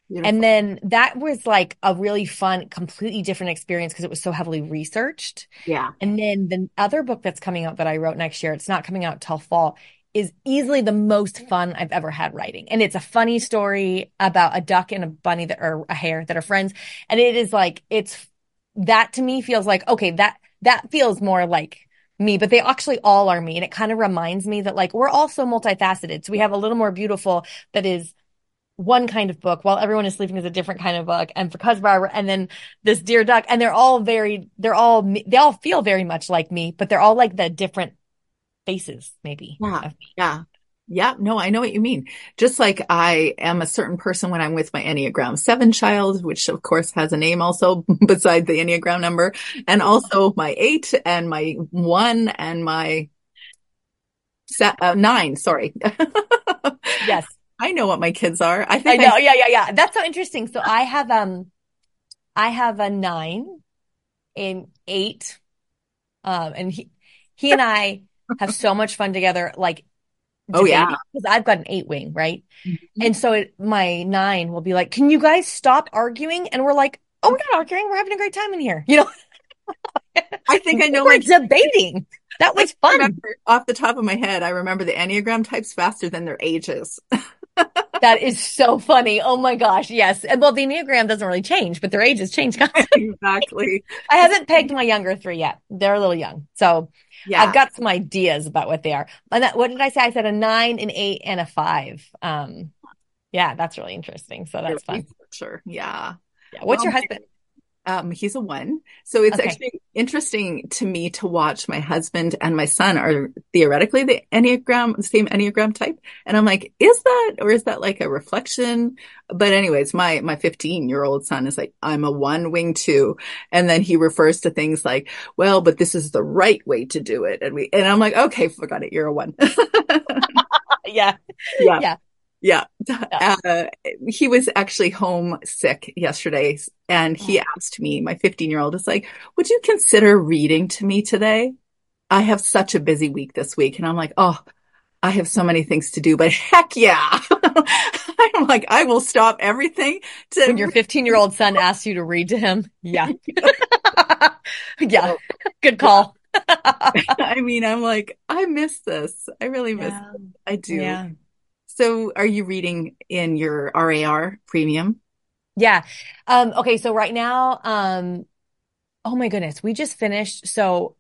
Beautiful. And then that was like a really fun, completely different experience because it was so heavily researched. Yeah. And then the other book that's coming out that I wrote next year, it's not coming out till fall, is easily the most fun I've ever had writing. And it's a funny story about a duck and a bunny that are a hare that are friends. And it is like, it's that to me feels like, okay, that, that feels more like me, but they actually all are me. And it kind of reminds me that like we're all so multifaceted. So we have a little more beautiful that is one kind of book while everyone is sleeping is a different kind of book. And for Cuz Barbara and then this Dear Duck and they're all very, they're all, they all feel very much like me, but they're all like the different faces maybe. Yeah. Yeah. Yeah, no, I know what you mean. Just like I am a certain person when I'm with my Enneagram 7 child, which of course has a name also beside the Enneagram number, and also my 8 and my 1 and my se- uh, 9, sorry. yes. I know what my kids are. I think I know. I- yeah, yeah, yeah. That's so interesting. So I have um I have a 9 and 8 um and he he and I have so much fun together like Oh yeah, because I've got an eight wing, right? Mm-hmm. And so it, my nine will be like, "Can you guys stop arguing?" And we're like, "Oh, we're not arguing. We're having a great time in here." You know. I think I know. We're debating. That was fun. Remember, off the top of my head, I remember the Enneagram types faster than their ages. that is so funny. Oh my gosh. Yes. And well, the Enneagram doesn't really change, but their ages change. exactly. I haven't pegged my younger three yet. They're a little young. So yeah. I've got some ideas about what they are. And that, what did I say? I said a nine, an eight, and a five. Um, yeah, that's really interesting. So that's fun. Sure. Yeah. yeah. What's well, your husband? Um, he's a one. So it's okay. actually interesting to me to watch my husband and my son are theoretically the Enneagram, the same Enneagram type. And I'm like, is that, or is that like a reflection? But anyways, my, my 15 year old son is like, I'm a one wing two. And then he refers to things like, well, but this is the right way to do it. And we, and I'm like, okay, forgot it. You're a one. yeah. Yeah. Yeah. Yeah. Uh, he was actually homesick yesterday and he asked me, my 15 year old is like, would you consider reading to me today? I have such a busy week this week. And I'm like, oh, I have so many things to do, but heck yeah. I'm like, I will stop everything to. When your 15 year old son asks you to read to him. Yeah. yeah. Good call. I mean, I'm like, I miss this. I really miss Yeah. I do. So are you reading in your RAR premium? Yeah. Um, okay. So right now, um, oh my goodness, we just finished. So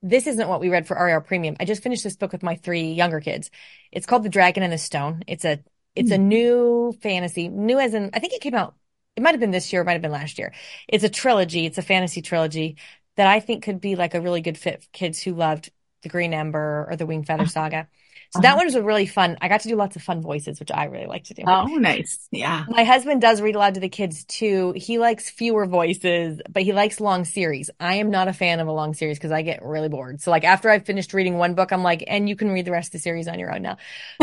this isn't what we read for RAR Premium. I just finished this book with my three younger kids. It's called The Dragon and the Stone. It's a, it's a new fantasy, new as in, I think it came out, it might have been this year, it might have been last year. It's a trilogy. It's a fantasy trilogy that I think could be like a really good fit for kids who loved the Green Ember or the Wing Feather Saga. So that Uh-huh. one was really fun. I got to do lots of fun voices, which I really like to do. Oh, nice. Yeah. My husband does read aloud to the kids too. He likes fewer voices, but he likes long series. I am not a fan of a long series because I get really bored. So like after I've finished reading one book, I'm like, and you can read the rest of the series on your own now.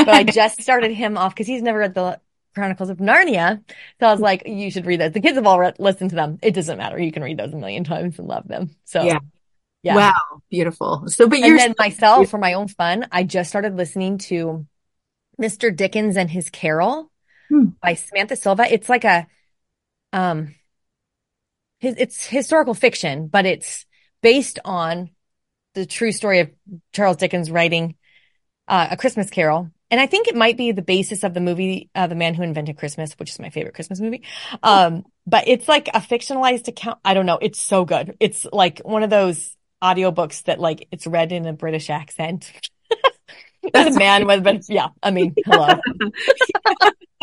But I just started him off because he's never read the Chronicles of Narnia. So I was like, you should read those. The kids have all read, listened to them. It doesn't matter. You can read those a million times and love them. So Yeah. Yeah. Wow. Beautiful. So, but And you're, then myself, for my own fun, I just started listening to Mr. Dickens and His Carol Hmm. by Samantha Silva. It's like a, um, his, it's historical fiction, but it's based on the true story of Charles Dickens writing, uh, A Christmas Carol. And I think it might be the basis of the movie, uh, The Man Who Invented Christmas, which is my favorite Christmas movie. Um, but it's like a fictionalized account. I don't know. It's so good. It's like one of those audiobooks that like it's read in a British accent. That's a man with, but yeah, I mean, hello.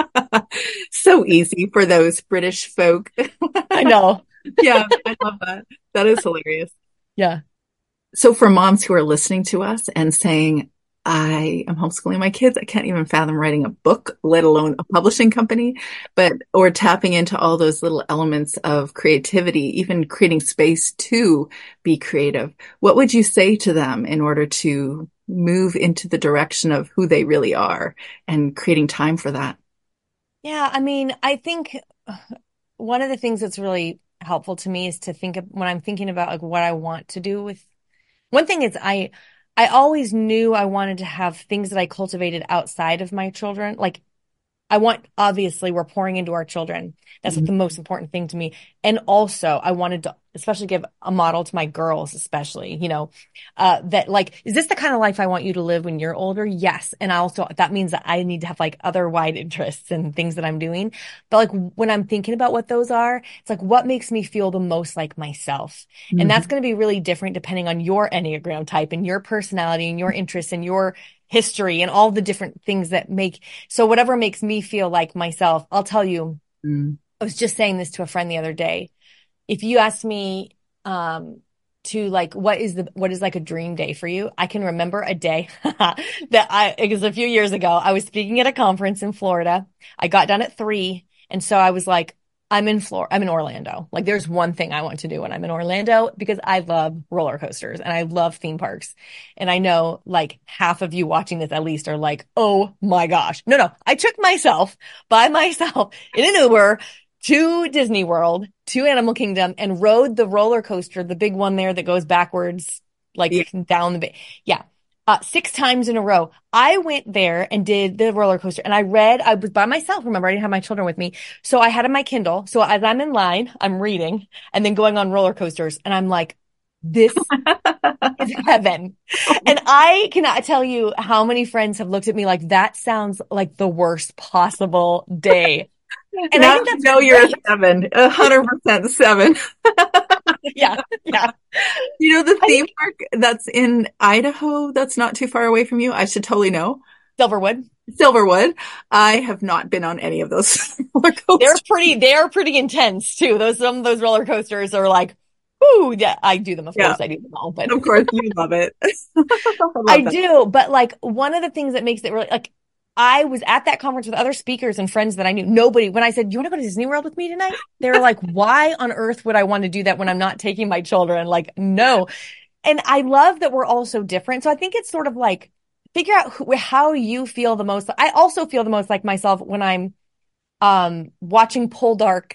so easy for those British folk. I know. yeah. I love that. That is hilarious. Yeah. So for moms who are listening to us and saying, I am homeschooling my kids. I can't even fathom writing a book, let alone a publishing company, but, or tapping into all those little elements of creativity, even creating space to be creative. What would you say to them in order to move into the direction of who they really are and creating time for that? Yeah. I mean, I think uh, one of the things that's really helpful to me is to think of when I'm thinking about like what I want to do with one thing is I, I always knew I wanted to have things that I cultivated outside of my children. Like I want, obviously we're pouring into our children. That's like the most important thing to me. And also I wanted to especially give a model to my girls, especially, you know, uh, that like, is this the kind of life I want you to live when you're older? Yes. And I also, that means that I need to have like other wide interests and things that I'm doing. But like when I'm thinking about what those are, it's like, what makes me feel the most like myself? And that's going to be really different depending on your Enneagram type and your personality and your interests and your history and all the different things that make, so whatever makes me feel like myself, I'll tell you, Mm. I was just saying this to a friend the other day. If you ask me, um, to like, what is the, what is like a dream day for you? I can remember a day that I, it was a few years ago. I was speaking at a conference in Florida. I got done at three. And so I was like, I'm in Florida. I'm in Orlando. Like there's one thing I want to do when I'm in Orlando because I love roller coasters and I love theme parks. And I know like half of you watching this at least are like, Oh my gosh. No, no. I took myself by myself in an Uber to Disney World, to Animal Kingdom and rode the roller coaster, the big one there that goes backwards, like Yeah. down the, ba- yeah. Uh, six times in a row. I went there and did the roller coaster and I read, I was by myself. Remember, I didn't have my children with me. So I had my Kindle. So as I'm in line, I'm reading and then going on roller coasters and I'm like, this is heaven. And I cannot tell you how many friends have looked at me like that sounds like the worst possible day. And now I think know you're a seven, a hundred percent seven. Yeah. Yeah. You know the theme park that's in Idaho that's not too far away from you? I should totally know. Silverwood. Silverwood. I have not been on any of those roller coasters. They're pretty, they're pretty intense too. Those, some of those roller coasters are like, Ooh, yeah, I do them. Of Yeah. course I do them all, but Of course, you love it. I, love I do. But like one of the things that makes it really like I was at that conference with other speakers and friends that I knew. Nobody, when I said, you want to go to Disney World with me tonight? They were like, why on earth would I want to do that when I'm not taking my children? Like, no. And I love that we're all so different. So I think it's sort of like figure out who, how you feel the most. I also feel the most like myself when I'm, um, watching Poldark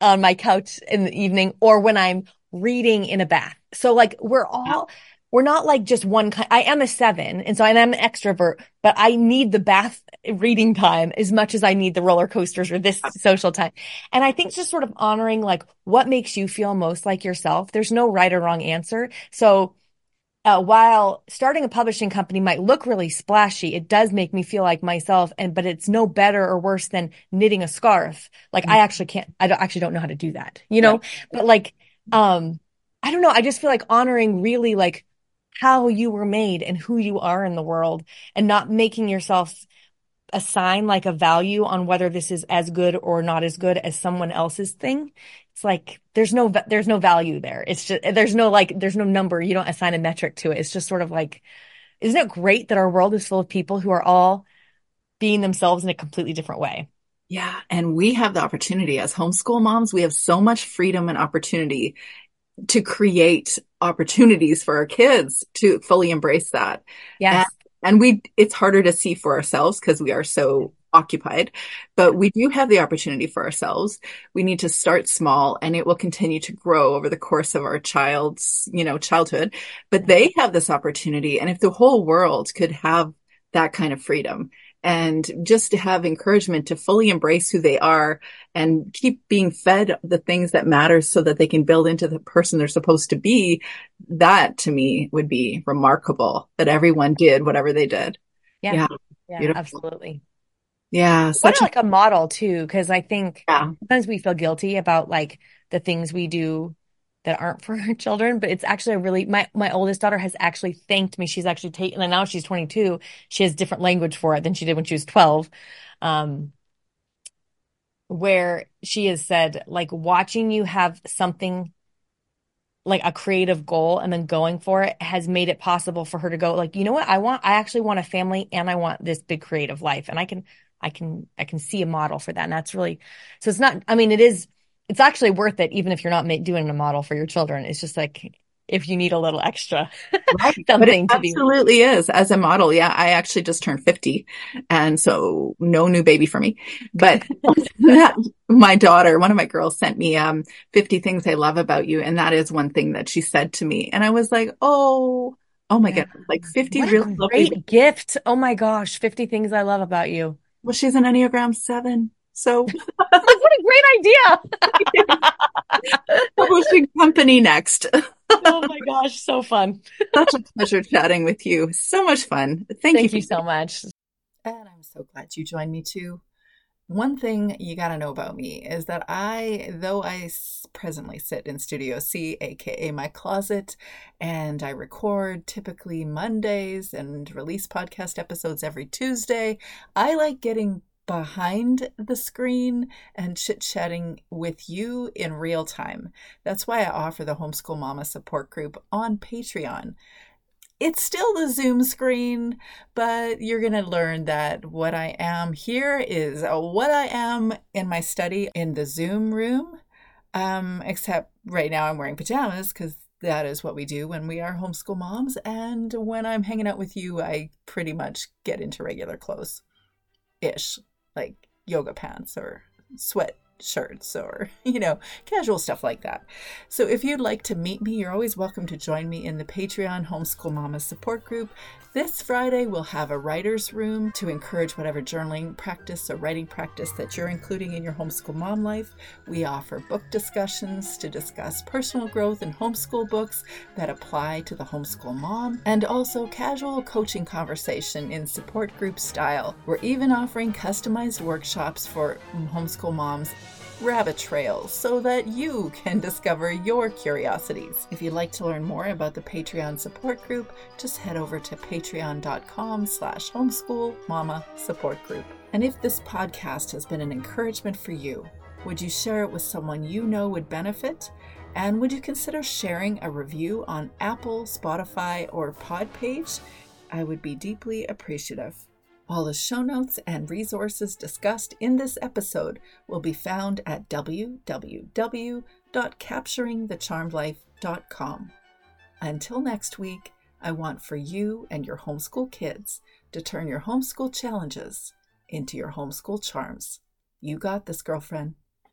on my couch in the evening or when I'm reading in a bath. So like we're all, we're not like just one kind. I am a seven. And so I am an extrovert, but I need the bath reading time as much as I need the roller coasters or this social time. And I think just sort of honoring like what makes you feel most like yourself. There's no right or wrong answer. So uh, while starting a publishing company might look really splashy, it does make me feel like myself. And but it's no better or worse than knitting a scarf. Like mm-hmm. I actually can't. I don't, actually don't know how to do that. You know. But like, um, I don't know. I just feel like honoring really like how you were made and who you are in the world, and not making yourself assign like a value on whether this is as good or not as good as someone else's thing. It's like there's no there's no value there. It's just there's no like there's no number. You don't assign a metric to it. It's just sort of like isn't it great that our world is full of people who are all being themselves in a completely different way? Yeah. And we have the opportunity as homeschool moms we have so much freedom and opportunity to create opportunities for our kids to fully embrace that yeah and, and we it's harder to see for ourselves because we are so occupied, but we do have the opportunity for ourselves. We need to start small and it will continue to grow over the course of our child's, you know, childhood. But they have this opportunity. And if the whole world could have that kind of freedom and just to have encouragement to fully embrace who they are and keep being fed the things that matter so that they can build into the person they're supposed to be, that to me would be remarkable that everyone did whatever they did. Yeah. Yeah, yeah absolutely. Yeah. Such a- like a model too, because I think yeah. sometimes we feel guilty about like the things we do that aren't for our children, but it's actually a really my my oldest daughter has actually thanked me. She's actually taken and now she's 22. She has different language for it than she did when she was 12. Um where she has said like watching you have something like a creative goal and then going for it has made it possible for her to go like you know what I want I actually want a family and I want this big creative life and I can I can I can see a model for that, and that's really so. It's not. I mean, it is. It's actually worth it, even if you're not doing a model for your children. It's just like if you need a little extra right. something but it absolutely be. is as a model yeah i actually just turned 50 and so no new baby for me but my daughter one of my girls sent me um 50 things i love about you and that is one thing that she said to me and i was like oh oh my yeah. god like 50 what really great gift oh my gosh 50 things i love about you well, she's an Enneagram seven. So what a great idea. Publishing company next. oh my gosh, so fun. Such a pleasure chatting with you. So much fun. Thank, Thank you, you so much. And I'm so glad you joined me too. One thing you got to know about me is that I, though I presently sit in Studio C, aka my closet, and I record typically Mondays and release podcast episodes every Tuesday, I like getting behind the screen and chit chatting with you in real time. That's why I offer the Homeschool Mama support group on Patreon it's still the Zoom screen, but you're going to learn that what I am here is what I am in my study in the Zoom room. Um, except right now I'm wearing pajamas because that is what we do when we are homeschool moms. And when I'm hanging out with you, I pretty much get into regular clothes ish, like yoga pants or sweat shirts or, you know, casual stuff like that. So if you'd like to meet me, you're always welcome to join me in the Patreon Homeschool Mama support group. This Friday, we'll have a writer's room to encourage whatever journaling practice or writing practice that you're including in your homeschool mom life. We offer book discussions to discuss personal growth and homeschool books that apply to the homeschool mom, and also casual coaching conversation in support group style. We're even offering customized workshops for homeschool moms rabbit trails so that you can discover your curiosities. If you'd like to learn more about the Patreon support group, just head over to patreon.com slash homeschool mama support group. And if this podcast has been an encouragement for you, would you share it with someone you know would benefit? And would you consider sharing a review on Apple, Spotify, or Podpage? I would be deeply appreciative. All the show notes and resources discussed in this episode will be found at www.capturingthecharmedlife.com. Until next week, I want for you and your homeschool kids to turn your homeschool challenges into your homeschool charms. You got this, girlfriend.